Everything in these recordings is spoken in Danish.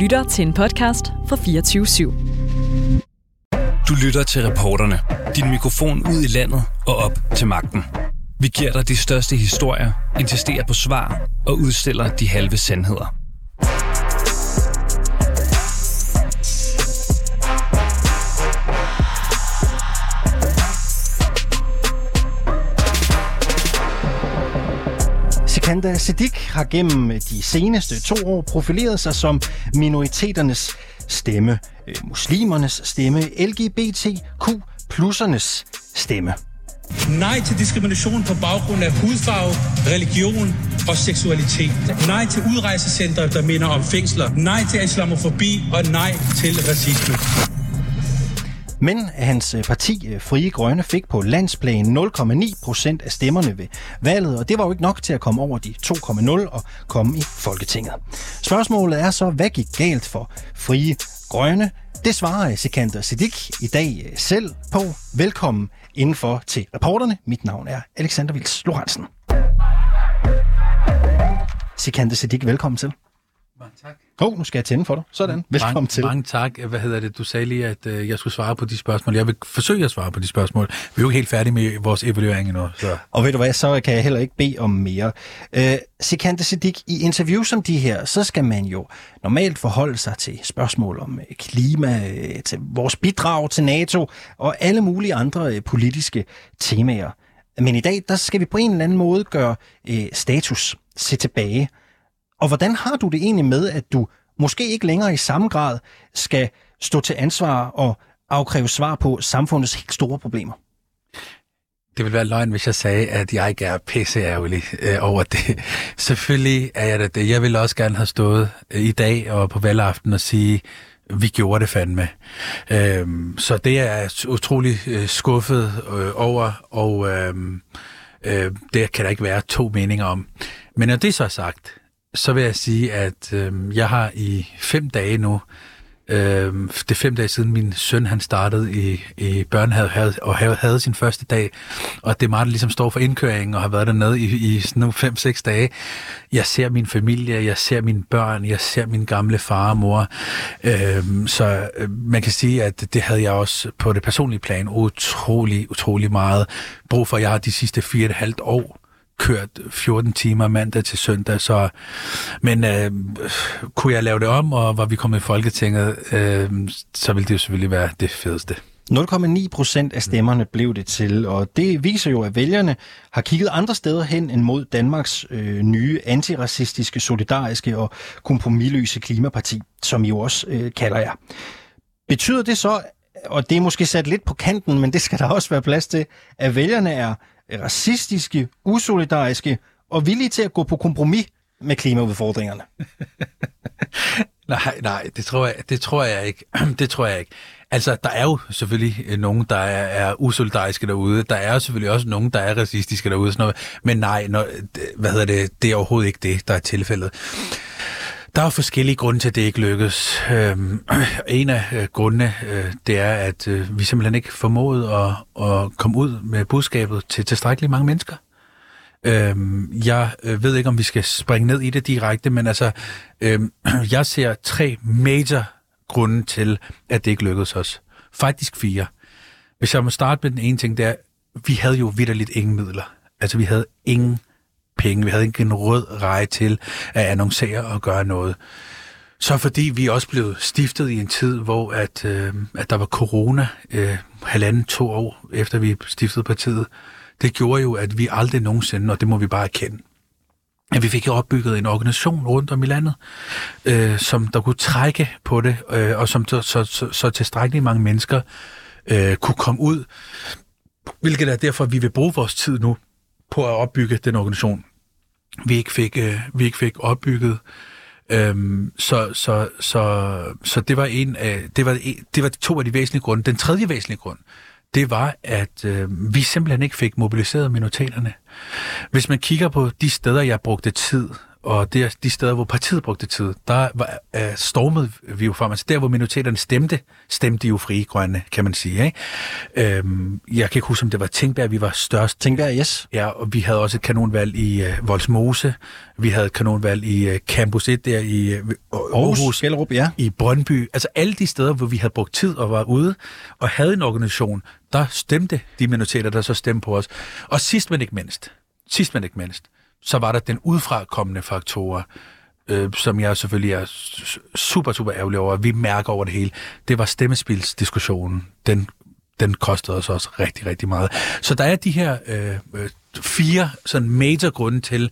lytter til en podcast fra 24 /7. Du lytter til reporterne. Din mikrofon ud i landet og op til magten. Vi giver dig de største historier, insisterer på svar og udstiller de halve sandheder. Sikanda Siddiq har gennem de seneste to år profileret sig som minoriteternes stemme, øh, muslimernes stemme, LGBTQ plussernes stemme. Nej til diskrimination på baggrund af hudfarve, religion og seksualitet. Nej til udrejsecentre, der minder om fængsler. Nej til islamofobi og nej til racisme. Men hans øh, parti øh, Frie Grønne fik på landsplan 0,9 procent af stemmerne ved valget, og det var jo ikke nok til at komme over de 2,0 og komme i Folketinget. Spørgsmålet er så, hvad gik galt for Frie Grønne? Det svarer øh, Sikander Siddiq i dag selv på. Velkommen indenfor til reporterne. Mit navn er Alexander Vils Lorentzen. Sikander Siddiq, velkommen til. Hov, oh, nu skal jeg tænde for dig. Sådan. Velkommen mange, til. Mange tak. Hvad hedder det? Du sagde lige, at øh, jeg skulle svare på de spørgsmål. Jeg vil forsøge at svare på de spørgsmål. Vi er jo ikke helt færdige med vores evaluering endnu. Så. Og ved du hvad, så kan jeg heller ikke bede om mere. Øh, Sikante Siddiq, i interviews som de her, så skal man jo normalt forholde sig til spørgsmål om øh, klima, øh, til vores bidrag til NATO og alle mulige andre øh, politiske temaer. Men i dag, der skal vi på en eller anden måde gøre øh, status, se tilbage. Og hvordan har du det egentlig med, at du måske ikke længere i samme grad skal stå til ansvar og afkræve svar på samfundets helt store problemer? Det ville være løgn, hvis jeg sagde, at jeg ikke er pisseærgerlig øh, over det. Selvfølgelig er jeg det. det. Jeg ville også gerne have stået øh, i dag og på valgaften og sige, vi gjorde det fandme. Øhm, så det er jeg utrolig øh, skuffet øh, over, og øh, øh, det kan der ikke være to meninger om. Men når det så er sagt, så vil jeg sige, at øh, jeg har i fem dage nu, øh, det er fem dage siden min søn han startede i, i børnehave og havde, havde sin første dag, og det er meget, der ligesom står for indkøringen og har været dernede i, i sådan nogle fem-seks dage. Jeg ser min familie, jeg ser mine børn, jeg ser min gamle far og mor, øh, så øh, man kan sige, at det havde jeg også på det personlige plan utrolig, utrolig meget brug for. Jeg har de sidste fire og et halvt år kørt 14 timer mandag til søndag, så men øh, kunne jeg lave det om, og var vi kommet i Folketinget, øh, så ville det jo selvfølgelig være det fedeste. 0,9 procent af stemmerne blev det til, og det viser jo, at vælgerne har kigget andre steder hen end mod Danmarks øh, nye antiracistiske, solidariske og kompromilløse klimaparti, som I jo også øh, kalder jer. Betyder det så, og det er måske sat lidt på kanten, men det skal der også være plads til, at vælgerne er racistiske, usolidariske og villige til at gå på kompromis med klimaudfordringerne? nej, nej, det tror jeg, det tror jeg ikke. det tror jeg ikke. Altså, der er jo selvfølgelig øh, nogen, der er, er usolidariske derude. Der er selvfølgelig også nogen, der er racistiske derude. Sådan noget. Men nej, når, hvad hedder det, det er overhovedet ikke det, der er tilfældet. Der er forskellige grunde til, at det ikke lykkes. Øhm, en af øh, grundene, øh, det er, at øh, vi simpelthen ikke formåede at, at komme ud med budskabet til tilstrækkeligt mange mennesker. Øhm, jeg øh, ved ikke, om vi skal springe ned i det direkte, men altså, øhm, jeg ser tre major grunde til, at det ikke lykkedes os. Faktisk fire. Hvis jeg må starte med den ene ting, det er, vi havde jo vidderligt ingen midler. Altså, vi havde ingen penge. Vi havde ikke en rød rej til at annoncere og gøre noget. Så fordi vi også blev stiftet i en tid, hvor at, øh, at der var corona øh, halvanden, to år efter vi stiftede partiet, det gjorde jo, at vi aldrig nogensinde, og det må vi bare erkende, at vi fik opbygget en organisation rundt om i landet, øh, som der kunne trække på det, øh, og som så, så, så, så tilstrækkeligt mange mennesker øh, kunne komme ud, hvilket er derfor, at vi vil bruge vores tid nu på at opbygge den organisation, vi ikke fik, øh, vi ikke fik opbygget. Øhm, så, så, så, så det var en af, det var, det var to af de væsentlige grunde. Den tredje væsentlige grund, det var, at øh, vi simpelthen ikke fik mobiliseret minoriteterne. Hvis man kigger på de steder, jeg brugte tid og det er de steder, hvor partiet brugte tid, der var, uh, stormede vi jo frem. Altså der, hvor minoriteterne stemte, stemte jo frie grønne, kan man sige. Ikke? Øhm, jeg kan ikke huske, om det var Tænkberg, vi var størst. Tænkberg, yes. Ja, og vi havde også et kanonvalg i uh, Voldsmose. Vi havde et kanonvalg i uh, Campus 1 der i uh, Aarhus, Aarhus Gellerup, ja. i Brøndby. Altså alle de steder, hvor vi havde brugt tid og var ude og havde en organisation, der stemte de minoriteter, der så stemte på os. Og sidst men ikke mindst, sidst men ikke mindst, så var der den udfrakommende faktorer, øh, som jeg selvfølgelig er super, super ærgerlig over. Vi mærker over det hele. Det var stemmespilsdiskussionen. Den, den kostede os også rigtig, rigtig meget. Så der er de her øh, øh, fire sådan major grunde til,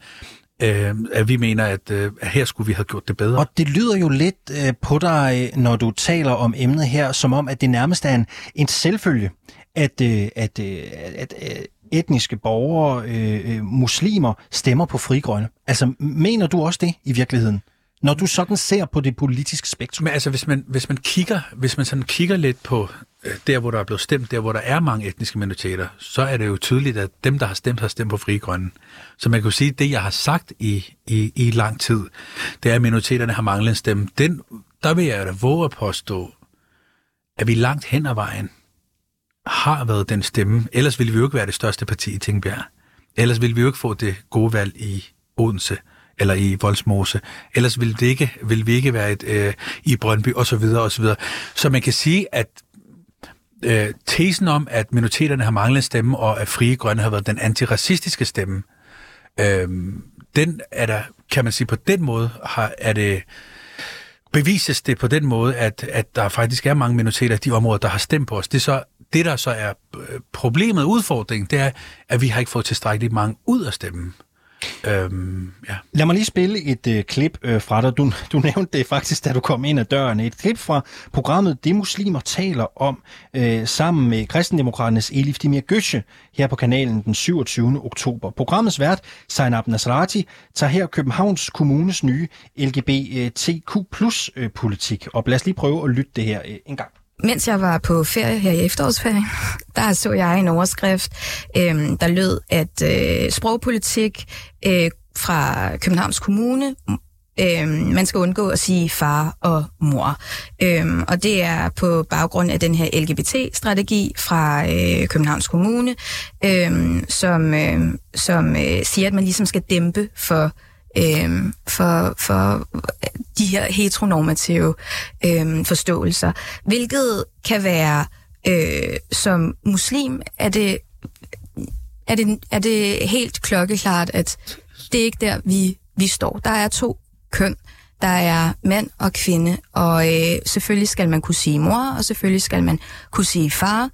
øh, at vi mener, at, øh, her skulle vi have gjort det bedre. Og det lyder jo lidt øh, på dig, når du taler om emnet her, som om, at det nærmest er en, en selvfølge, at, øh, at, øh, at øh, etniske borgere, øh, øh, muslimer, stemmer på frigrønne. Altså, mener du også det i virkeligheden? Når du sådan ser på det politiske spektrum? Men altså, hvis man, hvis man kigger, hvis man sådan kigger lidt på øh, der, hvor der er blevet stemt, der, hvor der er mange etniske minoriteter, så er det jo tydeligt, at dem, der har stemt, har stemt på Fri Grønne. Så man kan jo sige, at det, jeg har sagt i, i, i lang tid, det er, at minoriteterne har manglet en stemme. Den, der vil jeg da våge at påstå, at vi langt hen ad vejen har været den stemme. Ellers ville vi jo ikke være det største parti i Tingbjerg. Ellers ville vi jo ikke få det gode valg i Odense eller i Voldsmose. Ellers ville, det ikke, ville vi ikke være et, øh, i Brøndby og så videre og så videre. Så man kan sige, at øh, tesen om, at minoriteterne har manglet stemme, og at frie grønne har været den antiracistiske stemme, øh, den er der, kan man sige, på den måde har, er det bevises det på den måde, at, at der faktisk er mange minoriteter i de områder, der har stemt på os. Det, så, det der så er øh, problemet, udfordringen, det er, at vi har ikke fået tilstrækkeligt mange ud af stemmen. Øhm, ja. Lad mig lige spille et øh, klip øh, fra dig. Du, du nævnte det faktisk, da du kom ind ad døren. Et klip fra programmet Det Muslimer taler om, øh, sammen med kristendemokraternes Elif Dimir Gøsche, her på kanalen den 27. oktober. Programmets vært, Zainab Nasrati, tager her Københavns Kommunes nye LGBTQ-politik øh, Og lad os lige prøve at lytte det her øh, en gang. Mens jeg var på ferie her i efterårsferien, der så jeg en overskrift, øh, der lød, at øh, sprogpolitik øh, fra Københavns Kommune Øh, man skal undgå at sige far og mor. Øh, og det er på baggrund af den her LGBT-strategi fra øh, Københavns Kommune, øh, som, øh, som øh, siger, at man ligesom skal dæmpe for øh, for, for de her heteronormative øh, forståelser, hvilket kan være øh, som muslim, er det, er, det, er det helt klokkeklart, at det er ikke der, vi, vi står. Der er to køn. Der er mand og kvinde, og øh, selvfølgelig skal man kunne sige mor, og selvfølgelig skal man kunne sige far.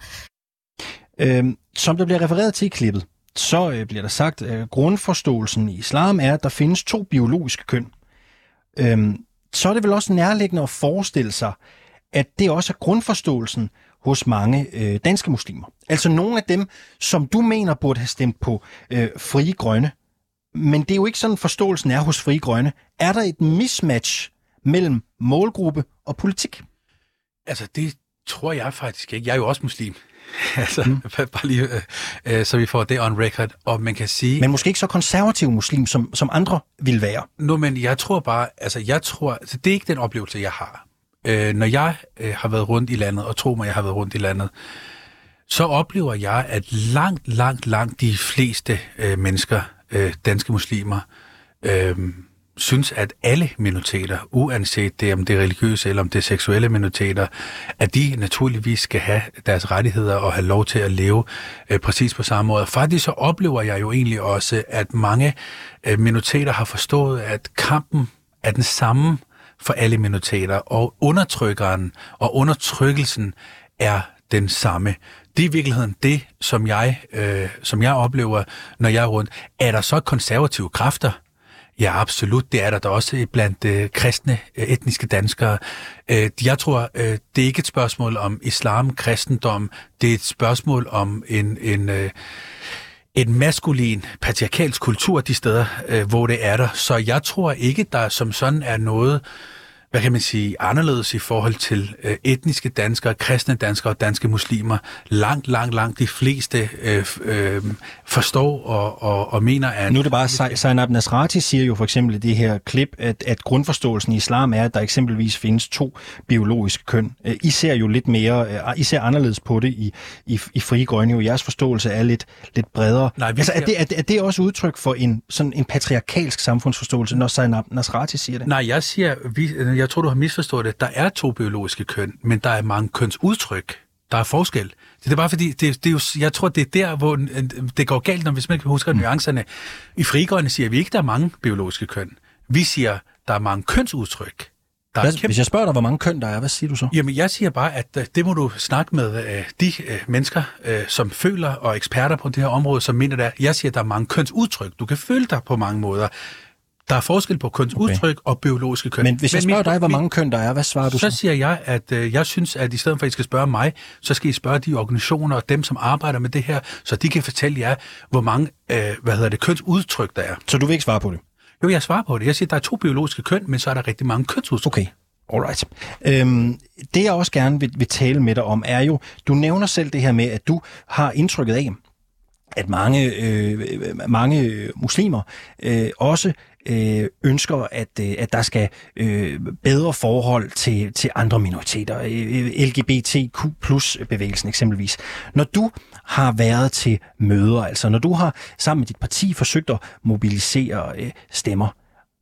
Øhm, som der bliver refereret til i klippet, så øh, bliver der sagt, at grundforståelsen i islam er, at der findes to biologiske køn. Øhm, så er det vel også nærliggende at forestille sig, at det også er grundforståelsen hos mange øh, danske muslimer. Altså nogle af dem, som du mener burde have stemt på øh, frie grønne. Men det er jo ikke sådan, forståelsen er hos frie grønne. Er der et mismatch mellem målgruppe og politik? Altså, det tror jeg faktisk ikke. Jeg er jo også muslim. altså, mm. bare lige, øh, øh, så vi får det on record. Og man kan sige... Men måske ikke så konservativ muslim, som, som andre vil være. Nå, men jeg tror bare, altså jeg tror, altså, det er ikke den oplevelse, jeg har. Øh, når jeg øh, har været rundt i landet, og tro mig, jeg har været rundt i landet, så oplever jeg, at langt, langt, langt de fleste øh, mennesker, øh, danske muslimer, øh, synes, at alle minoriteter, uanset det om det er religiøse eller om det er seksuelle minoriteter, at de naturligvis skal have deres rettigheder og have lov til at leve øh, præcis på samme måde. Faktisk så oplever jeg jo egentlig også, at mange øh, minoriteter har forstået, at kampen er den samme for alle minoriteter, og undertrykkeren og undertrykkelsen er den samme. Det er i virkeligheden det, som jeg, øh, som jeg oplever, når jeg er rundt. Er der så konservative kræfter, Ja, absolut. Det er der da også blandt øh, kristne øh, etniske danskere. Øh, jeg tror, øh, det er ikke et spørgsmål om islam, kristendom. Det er et spørgsmål om en, en, øh, en maskulin, patriarkalsk kultur de steder, øh, hvor det er der. Så jeg tror ikke, der som sådan er noget hvad kan man sige, anderledes i forhold til øh, etniske danskere, kristne danskere og danske muslimer. Langt, langt, langt de fleste øh, øh, forstår og, og, og mener, at... Nu er det bare, Zainab Nasrati siger jo for eksempel i det her klip, at, at grundforståelsen i islam er, at der eksempelvis findes to biologiske køn. Øh, I ser jo lidt mere, øh, I ser anderledes på det i, i, i frie grønne. Jo. Jeres forståelse er lidt, lidt bredere. Nej, altså, er, det, er, det, er det også udtryk for en, sådan en patriarkalsk samfundsforståelse, når Zainab Nasrati siger det? Nej, jeg siger, vi, jeg tror, du har misforstået det. Der er to biologiske køn, men der er mange kønsudtryk. Der er forskel. Det er bare fordi, det, det er jo, jeg tror, det er der, hvor det går galt, når hvis man ikke husker mm. nuancerne. I frigående siger vi ikke, der er mange biologiske køn. Vi siger, der er mange kønsudtryk. Der hvad, kæmpe... Hvis jeg spørger dig, hvor mange køn der er, hvad siger du så? Jamen, jeg siger bare, at øh, det må du snakke med uh, de uh, mennesker, uh, som føler og eksperter på det her område, som mener det. Jeg siger, at der er mange kønsudtryk. Du kan føle dig på mange måder. Der er forskel på kønsudtryk okay. og biologiske køn. Men hvis jeg spørger dig, hvor mange køn der er, hvad svarer du så? Så siger jeg, at uh, jeg synes, at i stedet for, at I skal spørge mig, så skal I spørge de organisationer og dem, som arbejder med det her, så de kan fortælle jer, hvor mange uh, hvad hedder det, kønsudtryk der er. Så du vil ikke svare på det? Jo, jeg svarer på det. Jeg siger, at der er to biologiske køn, men så er der rigtig mange kønsudtryk. Okay. Alright. Øhm, det jeg også gerne vil, vil tale med dig om, er jo, du nævner selv det her med, at du har indtrykket af, at mange, øh, mange muslimer øh, også øh, ønsker, at, øh, at der skal øh, bedre forhold til, til andre minoriteter, øh, øh LGBTQ plus bevægelsen eksempelvis. Når du har været til møder, altså når du har sammen med dit parti forsøgt at mobilisere øh, stemmer,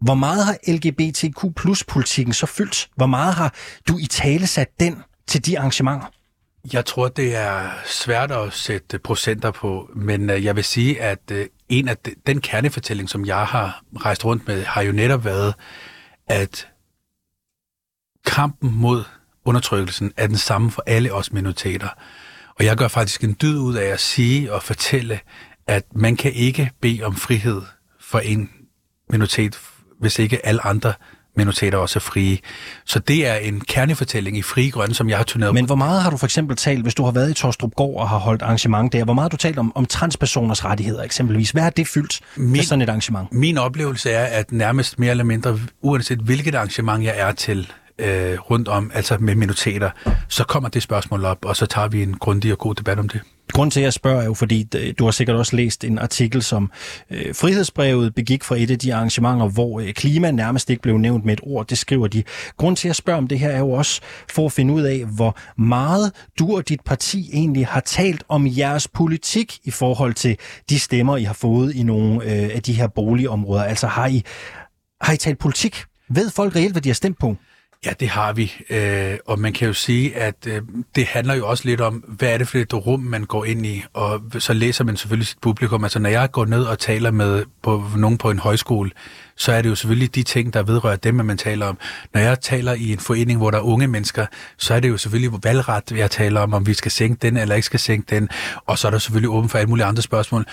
hvor meget har LGBTQ plus politikken så fyldt? Hvor meget har du i tale sat den til de arrangementer? Jeg tror, det er svært at sætte procenter på, men øh, jeg vil sige, at øh, en af den kernefortælling, som jeg har rejst rundt med, har jo netop været, at kampen mod undertrykkelsen er den samme for alle os minoriteter. Og jeg gør faktisk en dyd ud af at sige og fortælle, at man kan ikke bede om frihed for en minoritet, hvis ikke alle andre minoriteter også er frie. Så det er en kernefortælling i Frie Grønne, som jeg har turneret Men hvor meget har du for eksempel talt, hvis du har været i Torstrup Gård og har holdt arrangement der, hvor meget har du talt om, om transpersoners rettigheder eksempelvis? Hvad har det fyldt min, med sådan et arrangement? Min oplevelse er, at nærmest mere eller mindre, uanset hvilket arrangement jeg er til, øh, rundt om, altså med minoriteter, så kommer det spørgsmål op, og så tager vi en grundig og god debat om det. Grund til, at jeg spørger, er jo, fordi øh, du har sikkert også læst en artikel, som øh, Frihedsbrevet begik fra et af de arrangementer, hvor øh, klima nærmest ikke blev nævnt med et ord. Det skriver de. Grund til, at jeg spørger om det her, er jo også for at finde ud af, hvor meget du og dit parti egentlig har talt om jeres politik i forhold til de stemmer, I har fået i nogle øh, af de her boligområder. Altså har I, har I talt politik? Ved folk reelt, hvad de har stemt på? Ja, det har vi. Øh, og man kan jo sige, at øh, det handler jo også lidt om, hvad er det for et rum, man går ind i. Og så læser man selvfølgelig sit publikum. Altså når jeg går ned og taler med på, nogen på en højskole, så er det jo selvfølgelig de ting, der vedrører dem, man taler om. Når jeg taler i en forening, hvor der er unge mennesker, så er det jo selvfølgelig valgret, jeg taler om, om vi skal sænke den eller ikke skal sænke den. Og så er der selvfølgelig åben for alle mulige andre spørgsmål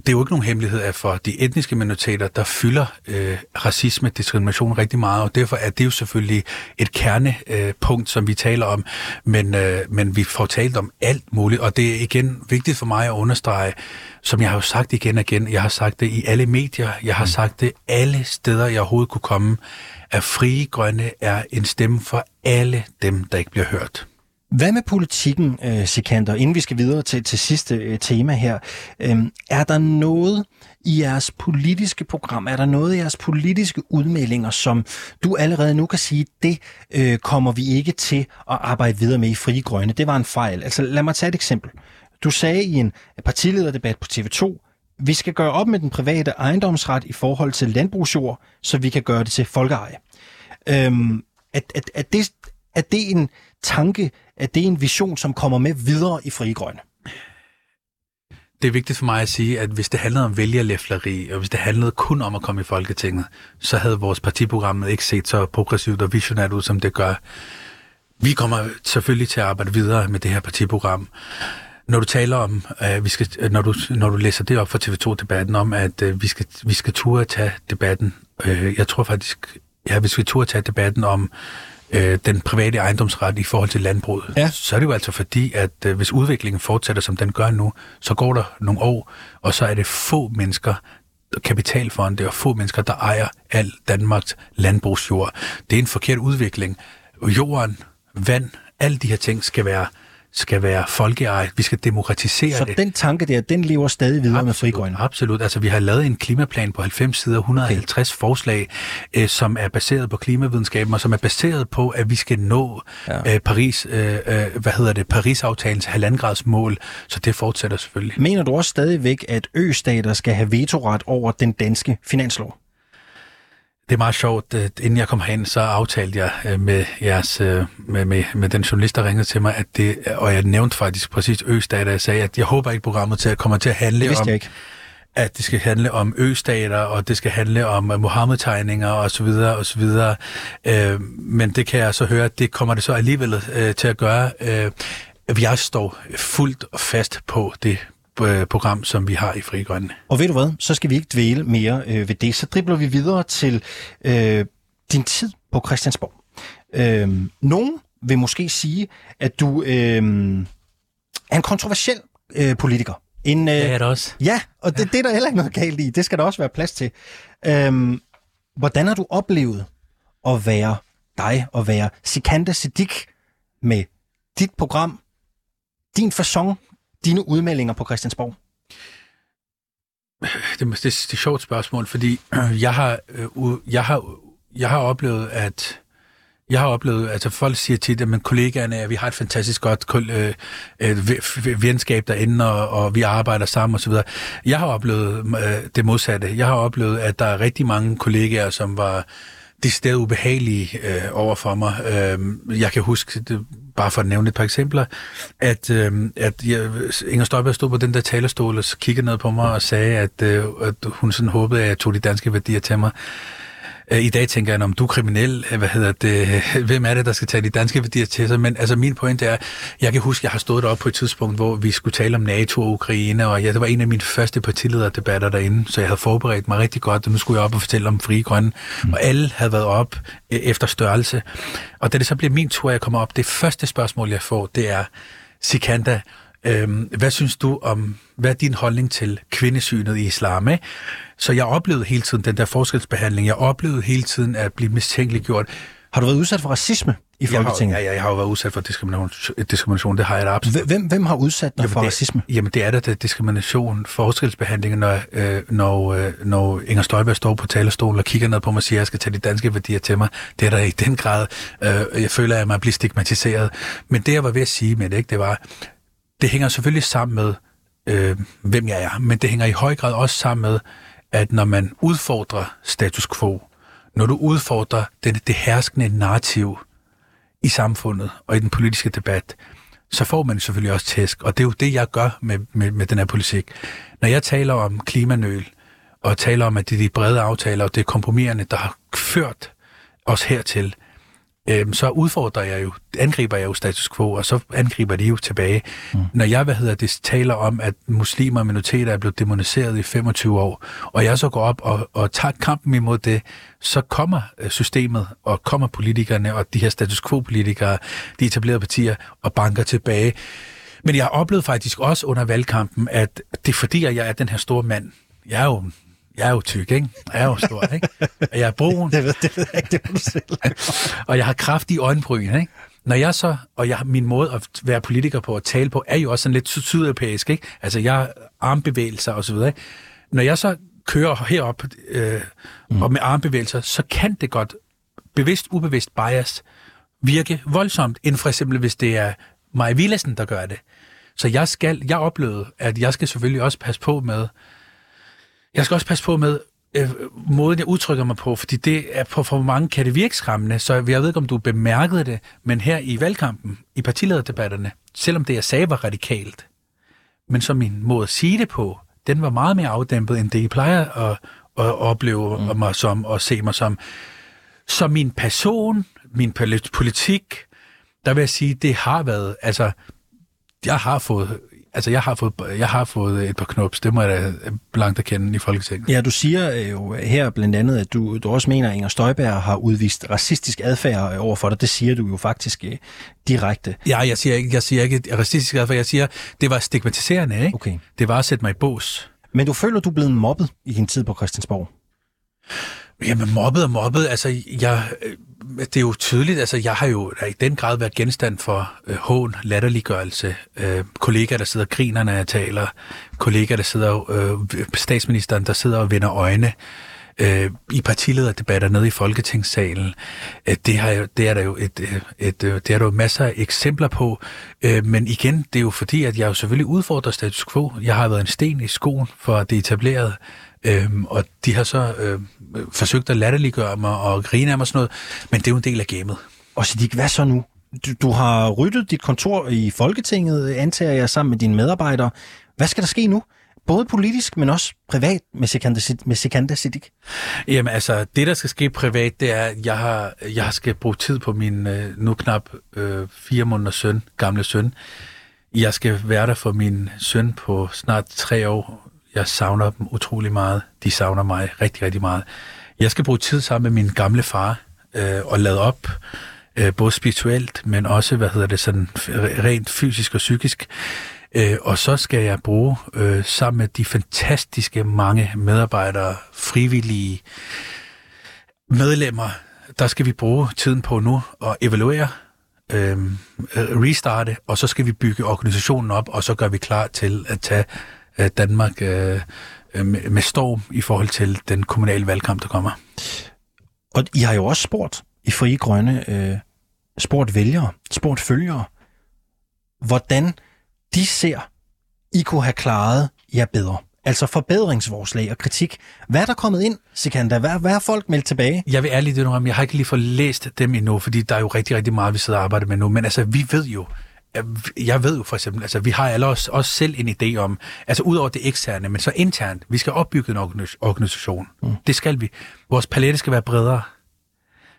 det er jo ikke nogen hemmelighed, at for de etniske minoriteter, der fylder øh, racisme, diskrimination rigtig meget, og derfor er det jo selvfølgelig et kernepunkt, øh, som vi taler om, men, øh, men vi får talt om alt muligt, og det er igen vigtigt for mig at understrege, som jeg har jo sagt igen og igen, jeg har sagt det i alle medier, jeg har mm. sagt det alle steder, jeg overhovedet kunne komme, at Frie Grønne er en stemme for alle dem, der ikke bliver hørt. Hvad med politikken, øh, Sikander, inden vi skal videre til, til sidste øh, tema her? Øh, er der noget i jeres politiske program, er der noget i jeres politiske udmeldinger, som du allerede nu kan sige, det øh, kommer vi ikke til at arbejde videre med i Frie Grønne? Det var en fejl. Altså lad mig tage et eksempel. Du sagde i en partilederdebat på TV2, vi skal gøre op med den private ejendomsret i forhold til landbrugsjord, så vi kan gøre det til folkeeje. Øhm, at, at, at det, er det en tanke, er det en vision, som kommer med videre i Frie Grønne? Det er vigtigt for mig at sige, at hvis det handlede om vælgerlæfleri, og hvis det handlede kun om at komme i Folketinget, så havde vores partiprogram ikke set så progressivt og visionært ud, som det gør. Vi kommer selvfølgelig til at arbejde videre med det her partiprogram. Når du taler om, øh, vi skal, øh, når, du, når du læser det op for TV2-debatten om, at øh, vi skal, vi skal turde tage debatten, øh, jeg tror faktisk, ja, hvis vi turde tage debatten om øh, den private ejendomsret i forhold til landbruget, ja. så er det jo altså fordi, at øh, hvis udviklingen fortsætter, som den gør nu, så går der nogle år, og så er det få mennesker, kapitalfonde og få mennesker, der ejer al Danmarks landbrugsjord. Det er en forkert udvikling. Jorden, vand, alle de her ting skal være skal være folkeejet. Vi skal demokratisere Så det. den tanke der, den lever stadig videre med frigrønne? Absolut. Altså, vi har lavet en klimaplan på 90 sider, 150 okay. forslag, øh, som er baseret på klimavidenskaben, og som er baseret på, at vi skal nå ja. øh, Paris, øh, øh, hvad hedder det, Paris-aftalens halvandegrads mål. Så det fortsætter selvfølgelig. Mener du også stadigvæk, at ø-stater skal have vetoret over den danske finanslov? Det er meget sjovt. Øh, Inden jeg kom herind, så aftalte jeg øh, med, jeres, øh, med, med, med den journalist, der ringede til mig, at det, og jeg nævnte faktisk præcis østater, jeg sagde, at jeg håber ikke, programmet til, kommer til at handle Det om, jeg ikke. at det skal handle om østater, og det skal handle om Mohammed-tegninger og så videre og så videre. Øh, men det kan jeg så høre, at det kommer det så alligevel øh, til at gøre. Øh, jeg står fuldt og fast på det program, som vi har i Fri Grønne. Og ved du hvad, så skal vi ikke dvæle mere øh, ved det. Så dribler vi videre til øh, din tid på Christiansborg. Øh, nogen vil måske sige, at du øh, er en kontroversiel øh, politiker. En, øh, Det er det også. Ja, og det, det er der heller ikke noget galt i. Det skal der også være plads til. Øhm, hvordan har du oplevet at være dig, og være Sikanda Siddiq med dit program, din façon, dine udmeldinger på Christiansborg? det, det, det er et sjovt spørgsmål, fordi jeg har, øh, jeg har, jeg har oplevet, at jeg har oplevet, altså folk siger tit, at men kollegaerne, at vi har et fantastisk godt øh, øh, venskab derinde, og, og vi arbejder sammen osv. Jeg har oplevet øh, det modsatte. Jeg har oplevet, at der er rigtig mange kollegaer, som var det sted ubehagelige øh, over for mig. Øh, jeg kan huske, det, bare for at nævne et par eksempler, at, øh, at jeg, Inger Støjberg stod på den der talerstol og kiggede ned på mig og sagde, at, øh, at hun sådan håbede, at jeg tog de danske værdier til mig. Øh, I dag tænker jeg, om du er kriminel, øh, hvad hedder det, øh, hvem er det, der skal tage de danske værdier til sig? Men altså min pointe er, jeg kan huske, jeg har stået deroppe på et tidspunkt, hvor vi skulle tale om NATO og Ukraine, og ja, det var en af mine første partilederdebatter derinde, så jeg havde forberedt mig rigtig godt, og nu skulle jeg op og fortælle om frie grønne, mm. og alle havde været op efter størrelse. Og da det så bliver min tur, jeg kommer op, det første spørgsmål, jeg får, det er, Sikanda, Øhm, hvad synes du om, hvad er din holdning til kvindesynet i islam? Ikke? Så jeg oplevede hele tiden den der forskelsbehandling. Jeg oplevede hele tiden at blive mistænkeliggjort. Har du været udsat for racisme i Jeg har, Folketinget? ja, jeg har jo været udsat for diskrimination. diskrimination det har jeg da absolut. Hvem, hvem har udsat dig for det, racisme? Jamen, det er da det diskrimination, forskelsbehandling, når, øh, når, øh, når Inger Støjberg står på talerstolen og kigger ned på mig og siger, at jeg skal tage de danske værdier til mig. Det er der i den grad. Øh, jeg føler, at jeg bliver stigmatiseret. Men det, jeg var ved at sige med det, ikke, det var, det hænger selvfølgelig sammen med, øh, hvem jeg er, men det hænger i høj grad også sammen med, at når man udfordrer status quo, når du udfordrer det, det herskende narrativ i samfundet og i den politiske debat, så får man selvfølgelig også tæsk. Og det er jo det, jeg gør med, med, med den her politik. Når jeg taler om klimanøl, og taler om, at det er de brede aftaler, og det er kompromiserne, der har ført os hertil, øhm, så udfordrer jeg jo, angriber jeg jo status quo, og så angriber de jo tilbage. Mm. Når jeg, hvad hedder det, taler om, at muslimer og minoriteter er blevet demoniseret i 25 år, og jeg så går op og, og tager kampen imod det, så kommer øh, systemet, og kommer politikerne, og de her status quo-politikere, de etablerede partier, og banker tilbage. Men jeg har oplevet faktisk også under valgkampen, at det er fordi, at jeg er den her store mand. Jeg er jo jeg er jo tyk, ikke? Jeg er jo stor, ikke? Og jeg er brun. Det ved, det ved jeg ikke, det du selv. og jeg har kraftige øjenbryn, ikke? Når jeg så, og jeg, min måde at være politiker på at tale på, er jo også sådan lidt syd- sydeuropæisk, ikke? Altså, jeg armbevægelser og så videre, ikke? Når jeg så kører herop øh, mm. og med armbevægelser, så kan det godt, bevidst, ubevidst bias, virke voldsomt, end for eksempel, hvis det er Maja Villadsen, der gør det. Så jeg skal, jeg oplevede, at jeg skal selvfølgelig også passe på med, jeg skal også passe på med øh, måden, jeg udtrykker mig på, fordi det er på for mange kan det virke skræmmende, så jeg ved ikke, om du bemærkede det, men her i valgkampen, i partilederdebatterne, selvom det, jeg sagde, var radikalt, men så min måde at sige det på, den var meget mere afdæmpet, end det, I plejer at, at opleve mm. mig som, og se mig som. Så min person, min politik, der vil jeg sige, det har været, altså, jeg har fået altså jeg har fået, jeg har fået et par knops, det må jeg da blankt erkende i Folketinget. Ja, du siger jo her blandt andet, at du, du også mener, at Inger Støjberg har udvist racistisk adfærd over for dig. Det siger du jo faktisk eh, direkte. Ja, jeg siger ikke, jeg siger ikke racistisk adfærd, jeg siger, det var stigmatiserende, ikke? Okay. Det var at sætte mig i bås. Men du føler, du er blevet mobbet i din tid på Christiansborg? Jamen, mobbet og mobbet, altså, jeg, øh, det er jo tydeligt, altså, jeg har jo i den grad været genstand for øh, hån, latterliggørelse, øh, kollegaer, der sidder og griner, når jeg taler, kollegaer, der sidder, øh, statsministeren, der sidder og vender øjne, øh, i partilederdebatter nede i Folketingssalen. Øh, det, har jo, det er der jo et, øh, et, et, det er der jo masser af eksempler på, øh, men igen, det er jo fordi, at jeg jo selvfølgelig udfordrer status quo. Jeg har været en sten i skoen for det etablerede, øh, og de har så øh, forsøgt at latterliggøre mig og grine af mig og sådan noget, men det er jo en del af gamet. Og Siddiq, hvad så nu? Du, du har ryddet dit kontor i Folketinget, antager jeg, sammen med dine medarbejdere. Hvad skal der ske nu? både politisk, men også privat med Sikanda, med Siddiq? Jamen altså, det der skal ske privat, det er, at jeg, har, jeg skal bruge tid på min øh, nu knap øh, fire måneder søn, gamle søn. Jeg skal være der for min søn på snart tre år. Jeg savner dem utrolig meget. De savner mig rigtig, rigtig meget. Jeg skal bruge tid sammen med min gamle far øh, og lade op, øh, både spirituelt, men også, hvad hedder det, sådan rent fysisk og psykisk. Øh, og så skal jeg bruge øh, sammen med de fantastiske mange medarbejdere, frivillige medlemmer, der skal vi bruge tiden på nu at evaluere, øh, restarte, og så skal vi bygge organisationen op, og så gør vi klar til at tage øh, Danmark øh, med, med storm i forhold til den kommunale valgkamp, der kommer. Og I har jo også spurgt i Frie Grønne, øh, spurgt vælgere, spurgt følgere, hvordan de ser, I kunne have klaret jer bedre? Altså forbedringsforslag og kritik. Hvad er der kommet ind, Sikanda? Hvad, hvad har folk meldt tilbage? Jeg vil ærligt indrømme, jeg har ikke lige fået læst dem endnu, fordi der er jo rigtig, rigtig meget, vi sidder og arbejder med nu. Men altså, vi ved jo, jeg ved jo for eksempel, altså vi har alle også, også selv en idé om, altså udover det eksterne, men så internt, vi skal opbygge en organisation. Mm. Det skal vi. Vores palette skal være bredere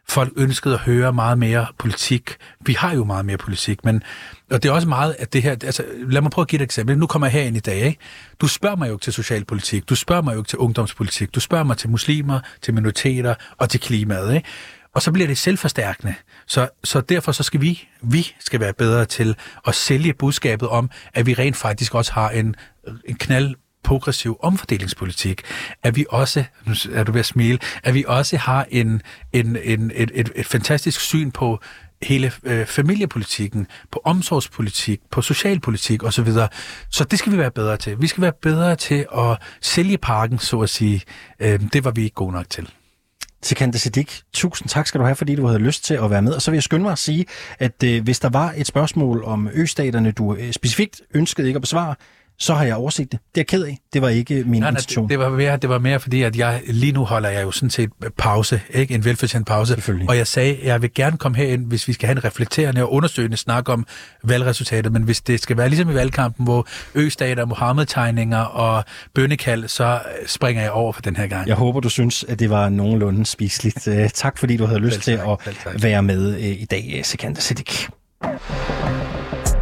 folk ønskede at høre meget mere politik. Vi har jo meget mere politik, men og det er også meget, at det her... Altså, lad mig prøve at give et eksempel. Nu kommer jeg her ind i dag, ikke? Du spørger mig jo ikke til socialpolitik, du spørger mig jo ikke til ungdomspolitik, du spørger mig til muslimer, til minoriteter og til klimaet, ikke? Og så bliver det selvforstærkende. Så, så derfor så skal vi, vi skal være bedre til at sælge budskabet om, at vi rent faktisk også har en, en knald progressiv omfordelingspolitik, at vi også, nu er du ved at smile, at vi også har en, en, en, et, et, et fantastisk syn på hele øh, familiepolitikken, på omsorgspolitik, på socialpolitik osv. Så, så det skal vi være bedre til. Vi skal være bedre til at sælge parken, så at sige. Øh, det var vi ikke gode nok til. Sikanda Siddiq, tusind tak skal du have, fordi du havde lyst til at være med. Og så vil jeg skynde mig at sige, at øh, hvis der var et spørgsmål om østaterne, du øh, specifikt ønskede ikke at besvare, så har jeg overset det. Det er jeg ked af. Det var ikke min nej, intention. Nej, det, det, var mere, det var mere fordi, at jeg lige nu holder jeg jo sådan set pause, ikke? en velfortjent pause. Og jeg sagde, jeg vil gerne komme herind, hvis vi skal have en reflekterende og undersøgende snak om valgresultatet, men hvis det skal være ligesom i valgkampen, hvor østater, Mohammed-tegninger og bønnekald, så springer jeg over for den her gang. Jeg håber, du synes, at det var nogenlunde spiseligt. Øh, tak fordi du havde lyst til at være med øh, i dag, Sikander Siddiq.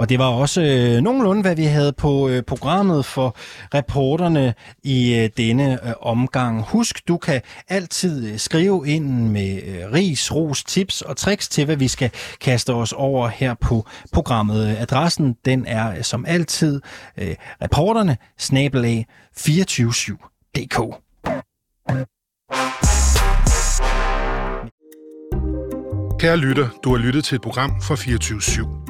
Og det var også øh, nogenlunde, hvad vi havde på øh, programmet for reporterne i øh, denne øh, omgang. Husk, du kan altid øh, skrive ind med øh, ris, ros, tips og tricks til, hvad vi skal kaste os over her på programmet. Adressen, den er øh, som altid øh, reporterne snabelag 247.dk. Kære lytter, du har lyttet til et program fra 24 /7.